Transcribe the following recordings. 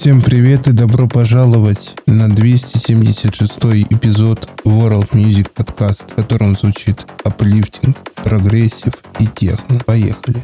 Всем привет и добро пожаловать на 276 эпизод World Music Podcast, в котором звучит uplifting, progressive и техно. Поехали!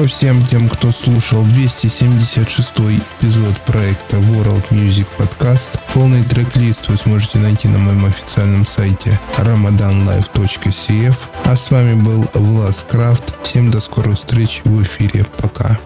Спасибо всем тем, кто слушал 276 эпизод проекта World Music Podcast. Полный трек-лист вы сможете найти на моем официальном сайте ramadanlive.cf. А с вами был Влад Крафт. Всем до скорых встреч в эфире. Пока.